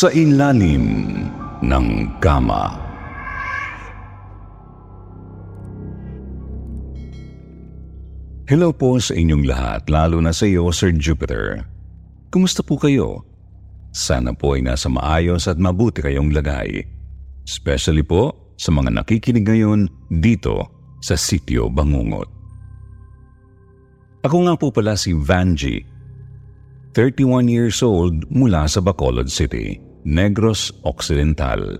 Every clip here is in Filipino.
Sa ilalim ng kama. Hello po sa inyong lahat, lalo na sa iyo, Sir Jupiter. Kumusta po kayo? Sana po ay nasa maayos at mabuti kayong lagay. Especially po sa mga nakikinig ngayon dito sa Sitio Bangungot. Ako nga po pala si Vanji, 31 years old mula sa Bacolod City, Negros Occidental.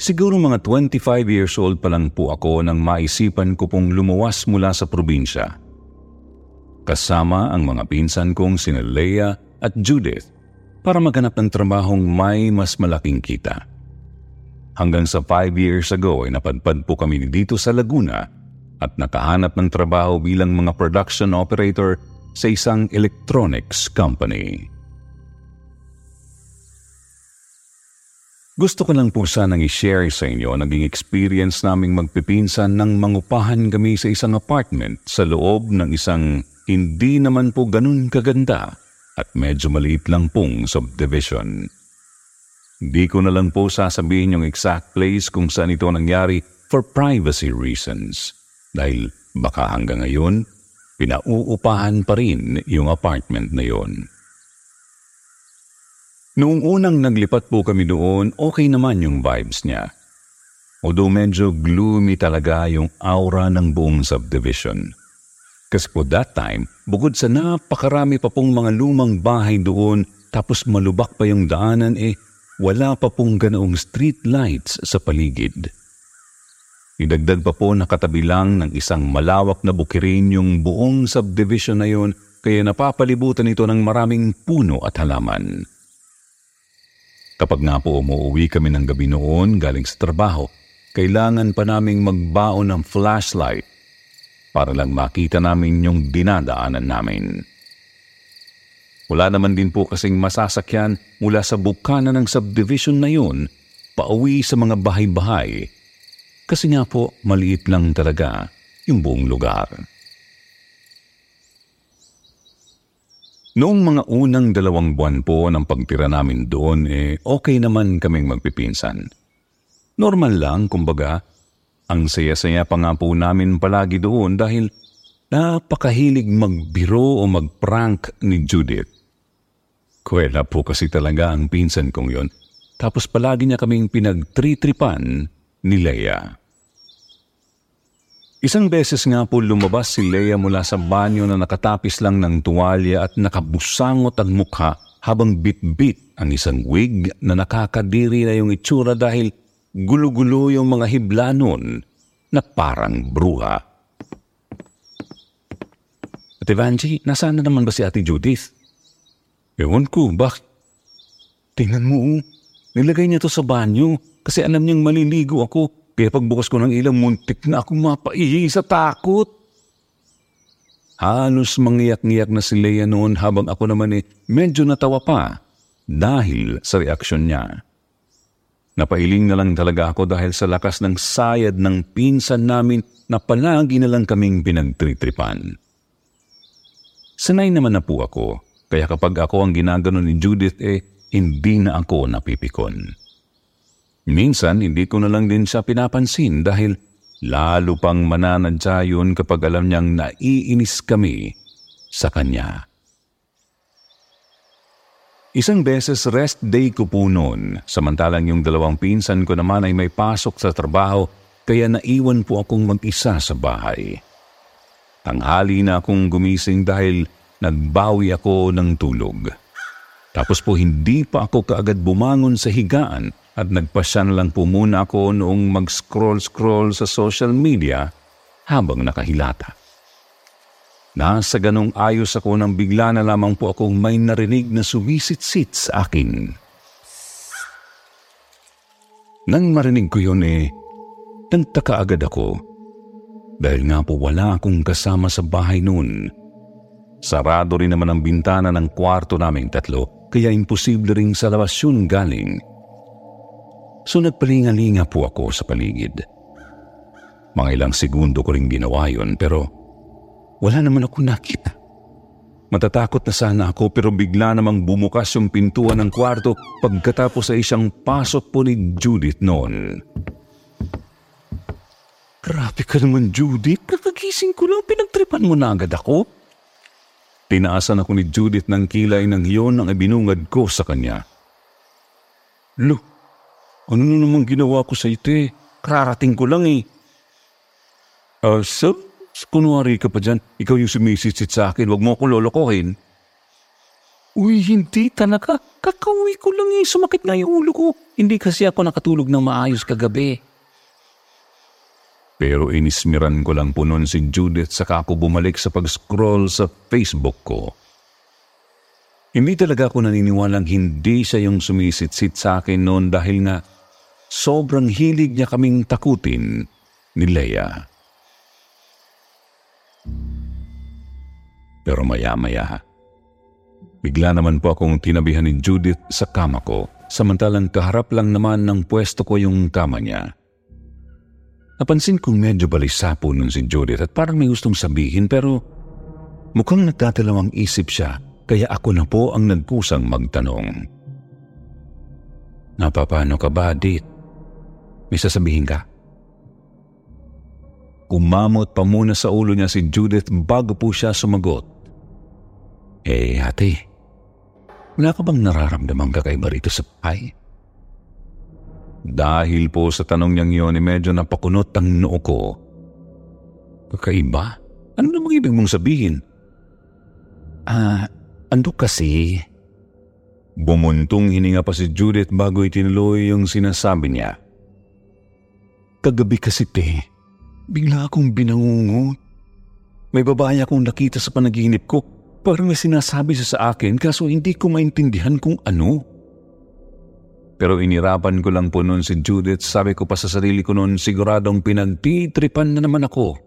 Siguro mga 25 years old pa lang po ako nang maisipan ko pong lumuwas mula sa probinsya. Kasama ang mga pinsan kong sina Leia at Judith para maghanap ng trabahong may mas malaking kita. Hanggang sa 5 years ago ay napadpad po kami dito sa Laguna at nakahanap ng trabaho bilang mga production operator sa isang electronics company. Gusto ko lang po sanang i-share sa inyo naging experience naming magpipinsan nang mangupahan kami sa isang apartment sa loob ng isang hindi naman po ganun kaganda at medyo maliit lang pong subdivision. Hindi ko na lang po sasabihin yung exact place kung saan ito nangyari for privacy reasons dahil baka hanggang ngayon pinauupahan pa rin yung apartment na yon. Noong unang naglipat po kami doon, okay naman yung vibes niya. Although medyo gloomy talaga yung aura ng buong subdivision. Kasi po that time, bukod sa napakarami pa pong mga lumang bahay doon, tapos malubak pa yung daanan eh, wala pa pong ganoong street lights sa paligid. Idagdag pa po nakatabi lang ng isang malawak na bukirin yung buong subdivision na yun kaya napapalibutan ito ng maraming puno at halaman. Kapag nga po umuwi kami ng gabi noon galing sa trabaho, kailangan pa naming magbaon ng flashlight para lang makita namin yung dinadaanan namin. Wala naman din po kasing masasakyan mula sa bukana ng subdivision na yun pauwi sa mga bahay-bahay kasi nga po maliit lang talaga yung buong lugar. Noong mga unang dalawang buwan po ng pagtira namin doon, eh okay naman kaming magpipinsan. Normal lang, kumbaga, ang saya-saya pa nga po namin palagi doon dahil napakahilig magbiro o magprank ni Judith. Kuwela po kasi talaga ang pinsan kong yon. Tapos palagi niya kaming pinagtritripan ni Leia. Isang beses nga po lumabas si Leia mula sa banyo na nakatapis lang ng tuwalya at nakabusangot ang mukha habang bit-bit ang isang wig na nakakadiri na yung itsura dahil gulo-gulo yung mga hibla nun na parang bruha. Ate Vanji, nasaan na naman ba si Ate Judith? Ewan ko, bak? Tingnan mo, oh. nilagay niya to sa banyo kasi alam niyang maliligo ako kaya pagbukas ko ng ilang muntik na akong mapaihi sa takot. Halos mangiyak-ngiyak na si Leia noon habang ako naman eh medyo natawa pa dahil sa reaksyon niya. Napailing na lang talaga ako dahil sa lakas ng sayad ng pinsan namin na palagi na lang kaming pinagtritripan. Sanay naman na po ako, kaya kapag ako ang ginagano ni Judith eh, hindi na ako napipikon. Minsan hindi ko na lang din siya pinapansin dahil lalo pang mananadya yun kapag alam niyang naiinis kami sa kanya. Isang beses rest day ko po noon, samantalang yung dalawang pinsan ko naman ay may pasok sa trabaho kaya naiwan po akong mag-isa sa bahay. Tanghali na akong gumising dahil nagbawi ako ng tulog. Tapos po hindi pa ako kaagad bumangon sa higaan at nagpasya na lang po muna ako noong mag-scroll-scroll sa social media habang nakahilata. Nasa ganong ayos ako nang bigla na lamang po akong may narinig na sumisit-sit sa akin. Nang marinig ko yun eh, nagtaka agad ako. Dahil nga po wala akong kasama sa bahay noon. Sarado rin naman ang bintana ng kwarto naming tatlo, kaya imposible ring sa labas yun galing. So nagpalingalinga po ako sa paligid. Mga ilang segundo ko rin ginawa yun pero wala naman ako nakita. Matatakot na sana ako pero bigla namang bumukas yung pintuan ng kwarto pagkatapos ay isang pasok po ni Judith noon. Grabe ka naman Judith, kakagising ko lang pinagtripan mo na agad ako. Tinaasan ako ni Judith ng kilay ng iyon ang ibinungad ko sa kanya. Look, ano na naman ginawa ko sa ite? Kararating ko lang eh. Uh, so, kunwari ka pa dyan, ikaw yung sumisitsit sa akin, wag mo akong lolokohin. Uy, hindi talaga. Kakauwi ko lang eh, sumakit nga yung ulo ko. Hindi kasi ako nakatulog ng maayos kagabi. Pero inismiran ko lang po noon si Judith saka ako bumalik sa pag-scroll sa Facebook ko. Hindi talaga ako naniniwalang hindi siya yung sumisitsit sa akin noon dahil nga sobrang hilig niya kaming takutin ni Leia. Pero maya-maya, bigla naman po akong tinabihan ni Judith sa kama ko, samantalang kaharap lang naman ng pwesto ko yung kama niya. Napansin kong medyo balisa po nun si Judith at parang may gustong sabihin pero mukhang nagtatalawang isip siya kaya ako na po ang nagkusang magtanong. Napapano ka ba, Dit? May sasabihin ka? Kumamot pa muna sa ulo niya si Judith bago po siya sumagot. Eh, ate, wala ka bang nararamdaman kakaiba rito sa bahay? Dahil po sa tanong niyang yun, eh, medyo napakunot ang noo ko. Kakaiba? Ano namang ibig mong sabihin? Ah, ando kasi... Bumuntong hininga pa si Judith bago itinuloy yung sinasabi niya. Kagabi kasi te, bigla akong binangungot. May babae akong nakita sa panaginip ko. Parang may sinasabi siya sa akin kaso hindi ko maintindihan kung ano. Pero inirapan ko lang po noon si Judith. Sabi ko pa sa sarili ko noon siguradong pinagtitripan na naman ako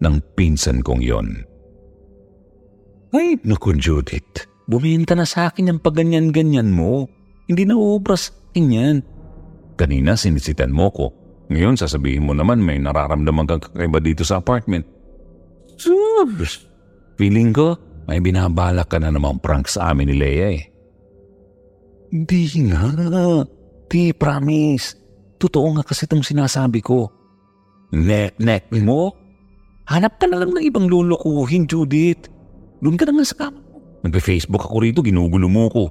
ng pinsan kong yon. Ay, naku Judith. Buminta na sa akin yung paganyan-ganyan mo. Hindi na uubras yan. Kanina sinisitan mo ko ngayon, sasabihin mo naman may nararamdaman kang kakaiba dito sa apartment. Subs! Feeling ko, may binabalak ka na namang prank sa amin ni Leia eh. Hindi nga. Di, promise. Totoo nga kasi itong sinasabi ko. Nek-nek mo? Hanap ka na lang ng ibang lulukuhin, Judith. Doon ka na nga sa kama. Nagpe-Facebook ako rito, ginugulo mo ko.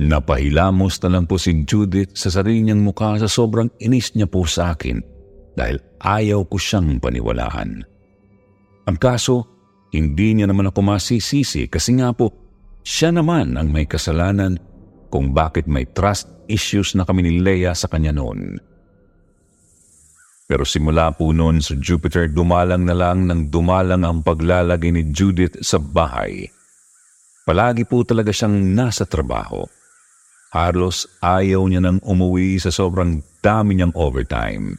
Napahilamos na lang po si Judith sa sarili niyang mukha sa sobrang inis niya po sa akin dahil ayaw ko siyang paniwalaan. Ang kaso, hindi niya naman ako masisisi kasi nga po, siya naman ang may kasalanan kung bakit may trust issues na kami ni Leia sa kanya noon. Pero simula po noon sa Jupiter, dumalang na lang ng dumalang ang paglalagay ni Judith sa bahay. Palagi po talaga siyang nasa trabaho Halos ayaw niya nang umuwi sa sobrang dami niyang overtime.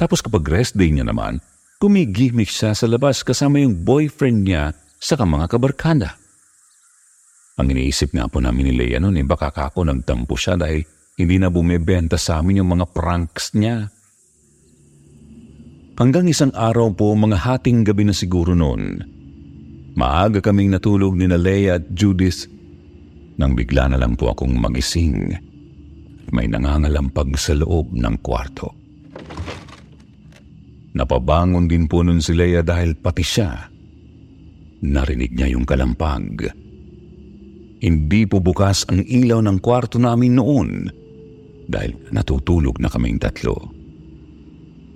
Tapos kapag rest day niya naman, kumigimik siya sa labas kasama yung boyfriend niya sa mga kabarkada. Ang iniisip nga po namin ni Leia noon eh baka kako nagtampo siya dahil hindi na bumibenta sa amin yung mga pranks niya. Hanggang isang araw po, mga hating gabi na siguro noon, maaga kaming natulog ni na Leia at Judith nang bigla na lang po akong magising. May nangangalampag sa loob ng kwarto. Napabangon din po nun si Leia dahil pati siya. Narinig niya yung kalampag. Hindi po bukas ang ilaw ng kwarto namin noon dahil natutulog na kaming tatlo.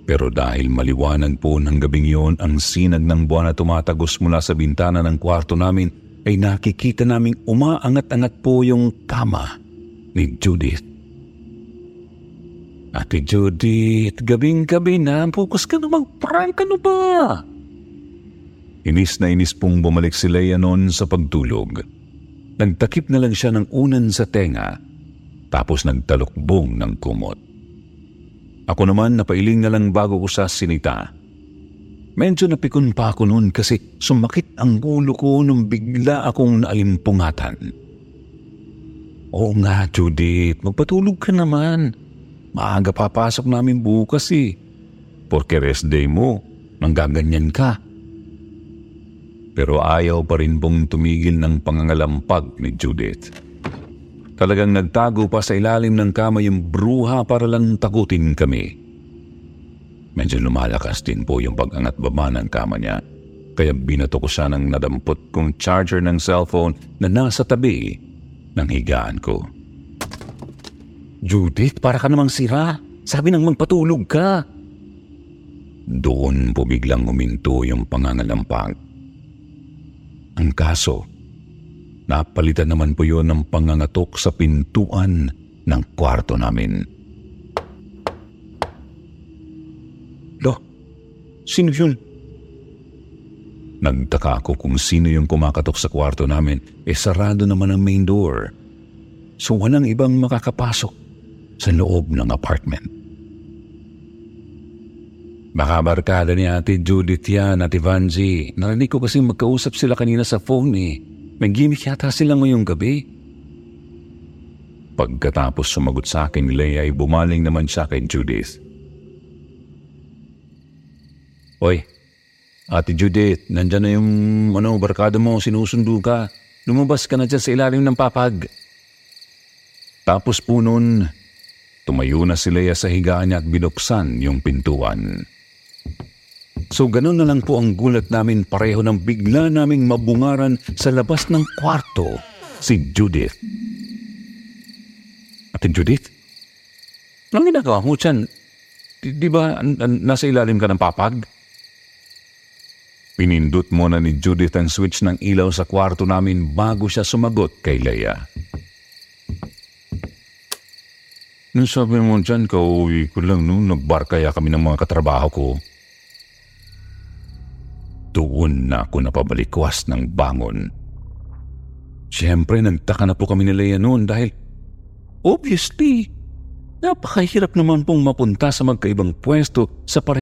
Pero dahil maliwanag po ng gabing yon ang sinag ng buwan na tumatagos mula sa bintana ng kwarto namin, ay nakikita naming umaangat-angat po yung kama ni Judith Ate Judith, gabing-gabi na, focus ka na mag-prank, ano ba? Inis na inis pong bumalik si Leia noon sa pagtulog. Nagtakip na lang siya ng unan sa tenga, tapos nagtalukbong ng kumot. Ako naman napailing na lang bago ko sa sinita. Medyo napikon pa ako noon kasi sumakit ang ulo ko nung bigla akong naalimpungatan. Oo nga, Judith, magpatulog ka naman. Maaga papasok namin bukas eh. Porque rest day mo, nang gaganyan ka. Pero ayaw pa rin pong tumigil ng pangangalampag ni Judith. Talagang nagtago pa sa ilalim ng kama yung bruha para lang takutin kami. Medyo lumalakas din po yung pag-angat baba ng kama niya. Kaya binato ko siya ng nadampot kong charger ng cellphone na nasa tabi ng higaan ko. Judith, para ka namang sira. Sabi nang magpatulog ka. Doon po biglang huminto yung pangangalampag. Ang kaso, napalitan naman po yun ng pangangatok sa pintuan ng kwarto namin. Sino yun? Nagtaka ako kung sino yung kumakatok sa kwarto namin, eh sarado naman ang main door. So walang ibang makakapasok sa loob ng apartment. Baka barkada ni Ate Judith yan, Ate Vanji. Narinig ko kasi magkausap sila kanina sa phone eh. May gimmick yata sila ngayong gabi. Pagkatapos sumagot sa akin ni Leia ay bumaling naman siya kay Judith. Hoy, Ate Judith, nandyan na yung ano, barkada mo, sinusundo ka. Lumabas ka na dyan sa ilalim ng papag. Tapos po nun, tumayo na si Leia sa higaan niya at binuksan yung pintuan. So ganun na lang po ang gulat namin pareho ng bigla naming mabungaran sa labas ng kwarto si Judith. Ate Judith? Anong ginagawa mo dyan? Di, di ba nasa ilalim ka ng papag? Pinindot muna ni Judith ang switch ng ilaw sa kwarto namin bago siya sumagot kay Leia. Nung sabi mo dyan, kauwi ko lang nung nagbarkaya kami ng mga katrabaho ko. Doon na ako napabalikwas ng bangon. Siyempre, nagtaka na po kami ni Leia noon dahil obviously, napakahirap naman pong mapunta sa magkaibang pwesto sa pare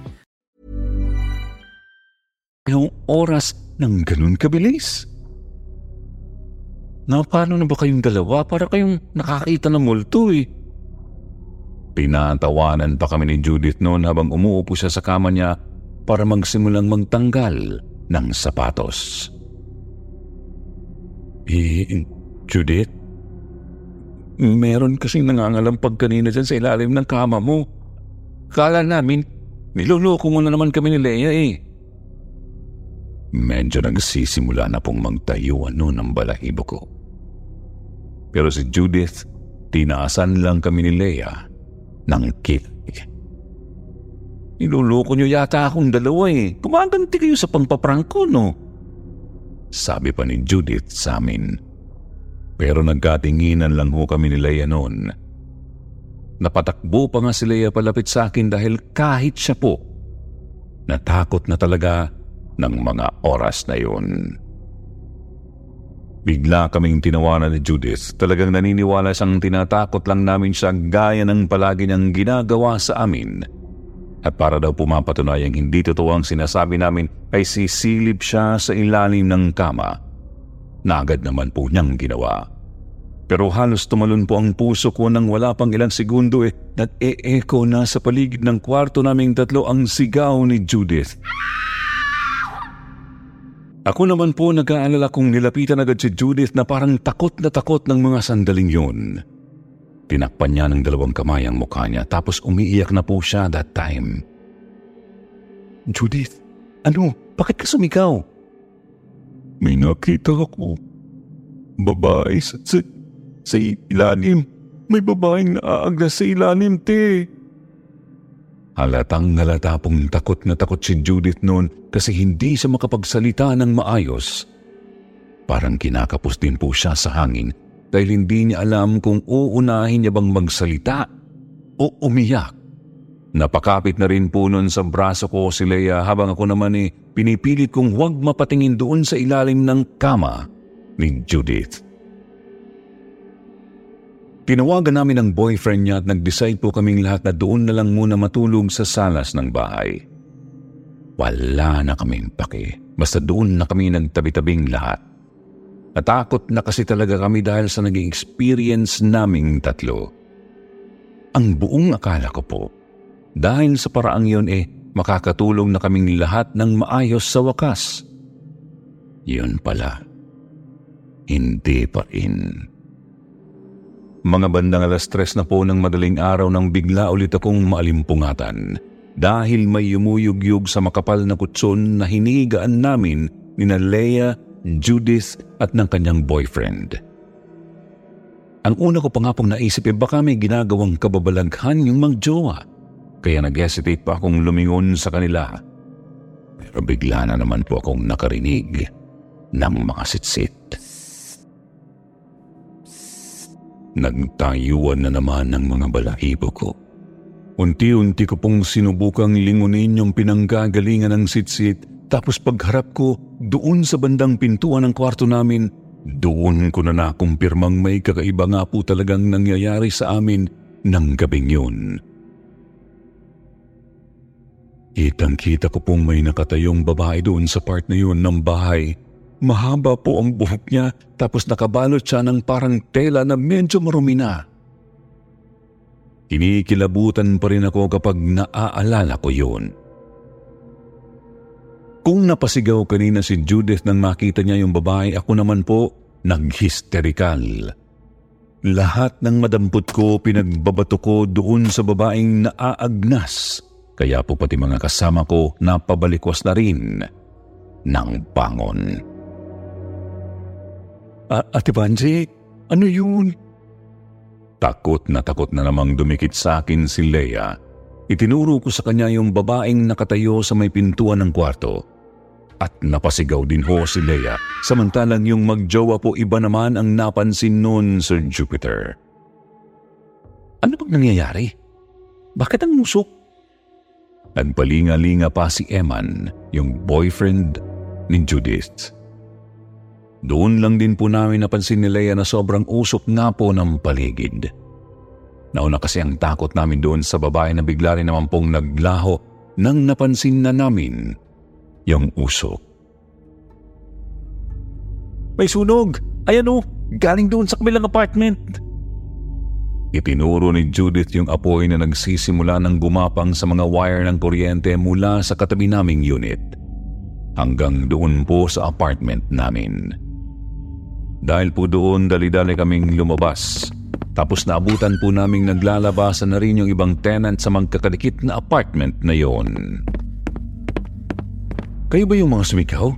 Yung oras ng ganun kabilis. Na paano na ba kayong dalawa? Para kayong nakakita ng multo eh. Pinatawanan pa kami ni Judith noon habang umuupo siya sa kama niya para magsimulang magtanggal ng sapatos. Eh, Judith? Meron kasing nangangalampag kanina dyan sa ilalim ng kama mo. Kala namin, niloloko mo na naman kami ni Leia eh. Medyo nagsisimula na pong magtayo ano ng balahibo ko. Pero si Judith, tinaasan lang kami ni Leia ng kilig. Niluloko niyo yata akong dalawa eh. Kumaganti kayo sa pangpaprangko, no? Sabi pa ni Judith sa amin. Pero nagkatinginan lang ho kami ni Leia noon. Napatakbo pa nga si Leia palapit sa akin dahil kahit siya po, natakot na talaga ng mga oras na yun. Bigla kaming tinawanan ni Judith. Talagang naniniwala siyang tinatakot lang namin siya gaya ng palagi niyang ginagawa sa amin. At para daw pumapatunayang hindi totoo ang sinasabi namin ay sisilip siya sa ilalim ng kama. Na naman po niyang ginawa. Pero halos tumalon po ang puso ko nang wala pang ilang segundo eh nag-e-echo na sa paligid ng kwarto naming tatlo ang sigaw ni Judith. Ako naman po nag-aalala kung nilapitan agad si Judith na parang takot na takot ng mga sandaling yun. Tinakpan niya ng dalawang kamay ang mukha niya tapos umiiyak na po siya that time. Judith, ano? Bakit ka sumigaw? May nakita ako. Babae sa, sa, sa ilalim. May babaeng naaagnas sa ilalim, te. Halatang halata pong takot na takot si Judith noon kasi hindi siya makapagsalita ng maayos. Parang kinakapos din po siya sa hangin dahil hindi niya alam kung uunahin niya bang magsalita o umiyak. Napakapit na rin po noon sa braso ko si Leia habang ako naman eh pinipilit kong huwag mapatingin doon sa ilalim ng kama ni Judith. Tinawagan namin ang boyfriend niya at nag-decide po kaming lahat na doon na lang muna matulog sa salas ng bahay. Wala na kaming pake. Basta doon na kami nagtabi-tabing lahat. Natakot na kasi talaga kami dahil sa naging experience naming tatlo. Ang buong akala ko po, dahil sa paraang yon eh, makakatulong na kaming lahat ng maayos sa wakas. Yun pala, hindi pa rin. Mga bandang alas tres na po ng madaling araw nang bigla ulit akong maalimpungatan dahil may yumuyugyug sa makapal na kutson na hinigaan namin ni na Leia, Judith at ng kanyang boyfriend. Ang una ko pa nga pong naisip eh baka may ginagawang kababalaghan yung magjowa. Kaya nag-hesitate pa akong lumingon sa kanila. Pero bigla na naman po akong nakarinig ng mga sitsit. Nagtayuan na naman ng mga balahibo ko. Unti-unti ko pong sinubukang lingunin yung pinanggagalingan ng sitsit tapos pagharap ko doon sa bandang pintuan ng kwarto namin, doon ko na nakumpirmang may kakaiba nga po talagang nangyayari sa amin ng gabing yun. Kitang-kita ko pong may nakatayong babae doon sa part na yun ng bahay Mahaba po ang buhok niya tapos nakabalot siya ng parang tela na medyo marumi na. Kinikilabutan pa rin ako kapag naaalala ko yun. Kung napasigaw kanina si Judith nang makita niya yung babae, ako naman po nag-hysterical. Lahat ng madampot ko pinagbabato ko doon sa babaeng naaagnas. Kaya po pati mga kasama ko napabalikwas na rin ng bangon. A- Ate Banji, ano yun? Takot na takot na namang dumikit sa akin si Leia. Itinuro ko sa kanya yung babaeng nakatayo sa may pintuan ng kwarto. At napasigaw din ho si Leia, samantalang yung magjowa po iba naman ang napansin noon Sir Jupiter. Ano bang nangyayari? Bakit ang musok? Nagpalinga-linga pa si Eman, yung boyfriend ni Judith. Doon lang din po namin napansin ni Leia na sobrang usok nga po ng paligid. Nauna kasi ang takot namin doon sa babae na bigla rin naman pong naglaho nang napansin na namin yung usok. May sunog! Ayan o! Galing doon sa kabilang apartment! Itinuro ni Judith yung apoy na nagsisimula ng gumapang sa mga wire ng kuryente mula sa katabi naming unit hanggang doon po sa apartment namin. Dahil po doon dali-dali kaming lumabas. Tapos naabutan po naming naglalabasan na rin yung ibang tenant sa magkakadikit na apartment na yon. Kayo ba yung mga sumigaw?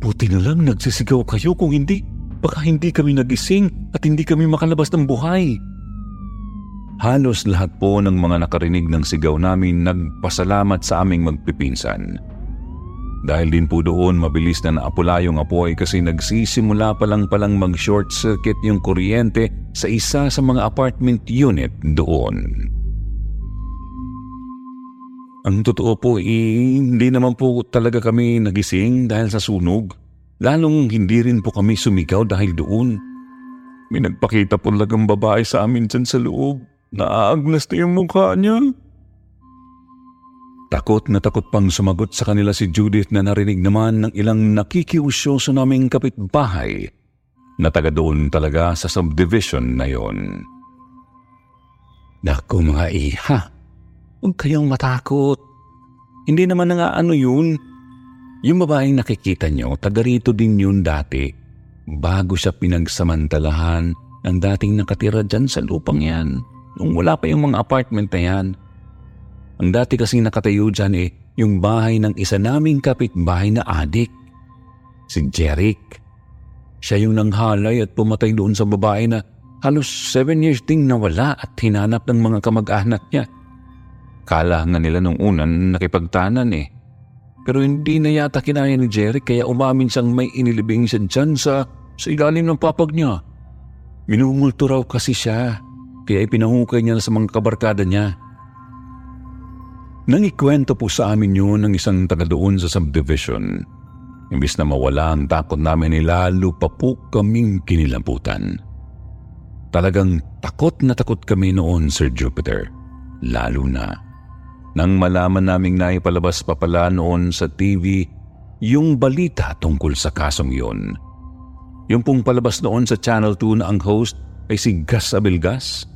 Buti na lang nagsisigaw kayo kung hindi. Baka hindi kami nagising at hindi kami makalabas ng buhay. Halos lahat po ng mga nakarinig ng sigaw namin nagpasalamat sa aming magpipinsan. Dahil din po doon mabilis na naapula yung apoy kasi nagsisimula pa lang palang mag-short circuit yung kuryente sa isa sa mga apartment unit doon. Ang totoo po, eh, hindi naman po talaga kami nagising dahil sa sunog. lalong hindi rin po kami sumigaw dahil doon. May nagpakita po lagang babae sa amin dyan sa loob. Naaaglas na yung mukha niya. Takot na takot pang sumagot sa kanila si Judith na narinig naman ng ilang nakikiusyoso naming kapitbahay na taga doon talaga sa subdivision na yon. Naku mga iha, huwag kayong matakot. Hindi naman na nga ano yun. Yung babaeng nakikita nyo, taga rito din yun dati. Bago siya pinagsamantalahan ng dating nakatira dyan sa lupang yan. Nung wala pa yung mga apartment na yan. Ang dati kasing nakatayo dyan eh, yung bahay ng isa naming kapitbahay na adik. Si Jeric. Siya yung nanghalay at pumatay doon sa babae na halos seven years ding nawala at hinanap ng mga kamag-anak niya. Kala nga nila nung unan nakipagtanan eh. Pero hindi na yata kinaya ni Jeric kaya umamin siyang may inilibing siya dyan sa, sa ilalim ng papag niya. Minumulto raw kasi siya kaya ipinahukay niya sa mga kabarkada niya. Nang ikwento po sa amin yun ng isang taga doon sa subdivision, imbis na mawala ang takot namin ay lalo pa po kaming kinilamputan. Talagang takot na takot kami noon, Sir Jupiter. Lalo na. Nang malaman naming naipalabas pa pala noon sa TV yung balita tungkol sa kasong yun. Yung pong palabas noon sa Channel 2 na ang host ay si Gas Abelgas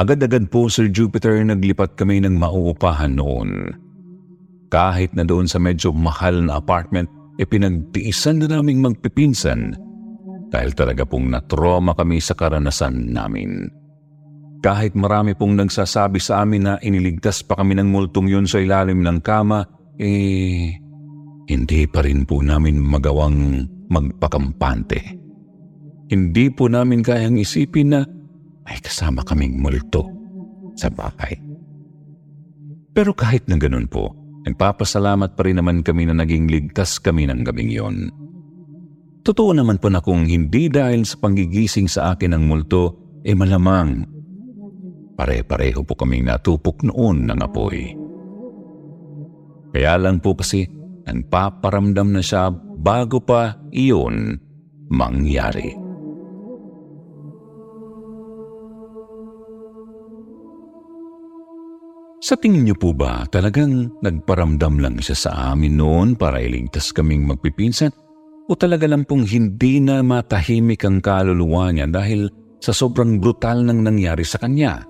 Agad-agad po Sir Jupiter naglipat kami ng mauupahan noon. Kahit na doon sa medyo mahal na apartment, e pinagtiisan na naming magpipinsan dahil talaga pong natroma kami sa karanasan namin. Kahit marami pong nagsasabi sa amin na iniligtas pa kami ng multong yun sa ilalim ng kama, eh, hindi pa rin po namin magawang magpakampante. Hindi po namin kayang isipin na may kasama kaming multo sa bahay. Pero kahit na ganun po, nagpapasalamat pa rin naman kami na naging ligtas kami ng gabing yon. Totoo naman po na kung hindi dahil sa panggigising sa akin ng multo, eh malamang pare-pareho po kaming natupok noon ng apoy. Kaya lang po kasi nagpaparamdam na siya bago pa iyon mangyari. Sa tingin niyo po ba talagang nagparamdam lang siya sa amin noon para iligtas kaming magpipinsan o talaga lang pong hindi na matahimik ang kaluluwa niya dahil sa sobrang brutal nang nangyari sa kanya?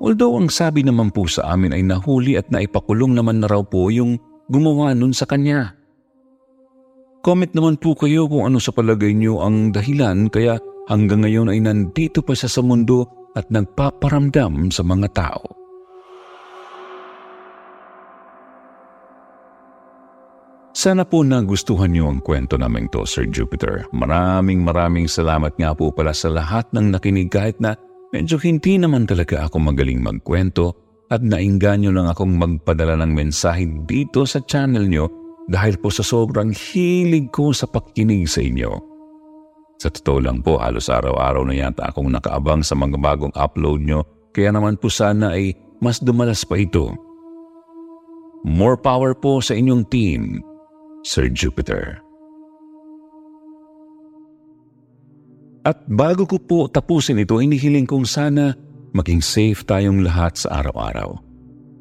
Although ang sabi naman po sa amin ay nahuli at naipakulong naman na raw po yung gumawa nun sa kanya. Comment naman po kayo kung ano sa palagay niyo ang dahilan kaya hanggang ngayon ay nandito pa siya sa mundo at nagpaparamdam sa mga tao. Sana po nagustuhan niyo ang kwento namin to, Sir Jupiter. Maraming maraming salamat nga po pala sa lahat ng nakinig kahit na medyo hindi naman talaga ako magaling magkwento at nainganyo lang akong magpadala ng mensahe dito sa channel niyo dahil po sa sobrang hilig ko sa pakinig sa inyo. Sa totoo lang po, halos araw-araw na yata akong nakaabang sa mga bagong upload nyo kaya naman po sana ay mas dumalas pa ito. More power po sa inyong team Sir Jupiter. At bago ko po tapusin ito, inihiling kong sana maging safe tayong lahat sa araw-araw.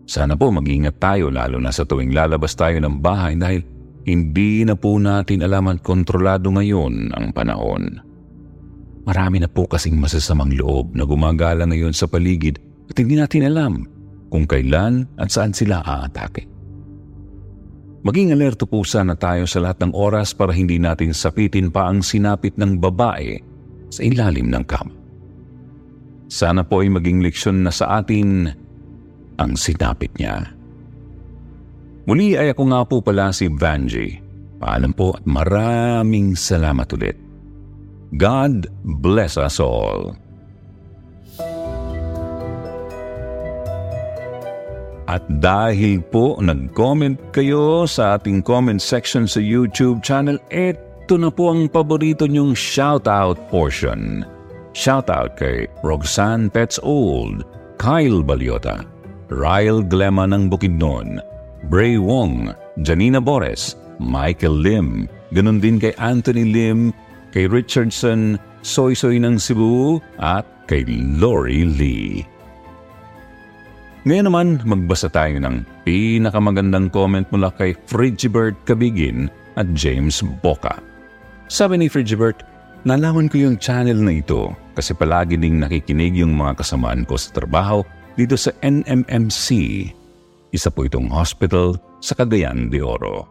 Sana po mag-ingat tayo lalo na sa tuwing lalabas tayo ng bahay dahil hindi na po natin alam at kontrolado ngayon ang panahon. Marami na po kasing masasamang loob na gumagala ngayon sa paligid at hindi natin alam kung kailan at saan sila aatake. Maging alerto po sana tayo sa lahat ng oras para hindi natin sapitin pa ang sinapit ng babae sa ilalim ng kama. Sana po ay maging leksyon na sa atin ang sinapit niya. Muli ay ako nga po pala si Vanji. Paalam po at maraming salamat ulit. God bless us all. At dahil po nag-comment kayo sa ating comment section sa YouTube channel, ito na po ang paborito nyong shoutout portion. Shoutout kay Roxanne Pets Old, Kyle Baliota, Ryle Glema ng Bukidnon, Bray Wong, Janina Bores, Michael Lim, ganun din kay Anthony Lim, kay Richardson, Soy Soy ng Cebu, at kay Lori Lee. Ngayon naman, magbasa tayo ng pinakamagandang comment mula kay Frigibert Kabigin at James Boca. Sabi ni Frigibert, nalaman ko yung channel na ito kasi palagi ding nakikinig yung mga kasamaan ko sa trabaho dito sa NMMC. Isa po itong hospital sa Cagayan de Oro.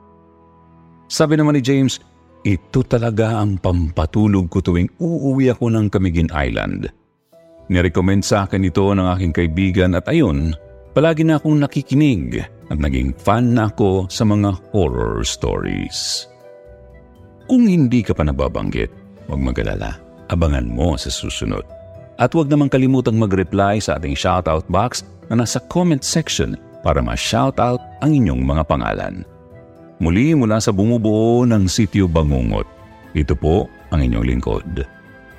Sabi naman ni James, ito talaga ang pampatulog ko tuwing uuwi ako ng Camiguin Island – Nirecommend sa akin ito ng aking kaibigan at ayun, palagi na akong nakikinig at naging fan na ako sa mga horror stories. Kung hindi ka pa nababanggit, huwag magalala. Abangan mo sa susunod. At huwag naman kalimutang mag-reply sa ating shoutout box na nasa comment section para ma-shoutout ang inyong mga pangalan. Muli mula sa bumubuo ng Sityo Bangungot, ito po ang inyong lingkod,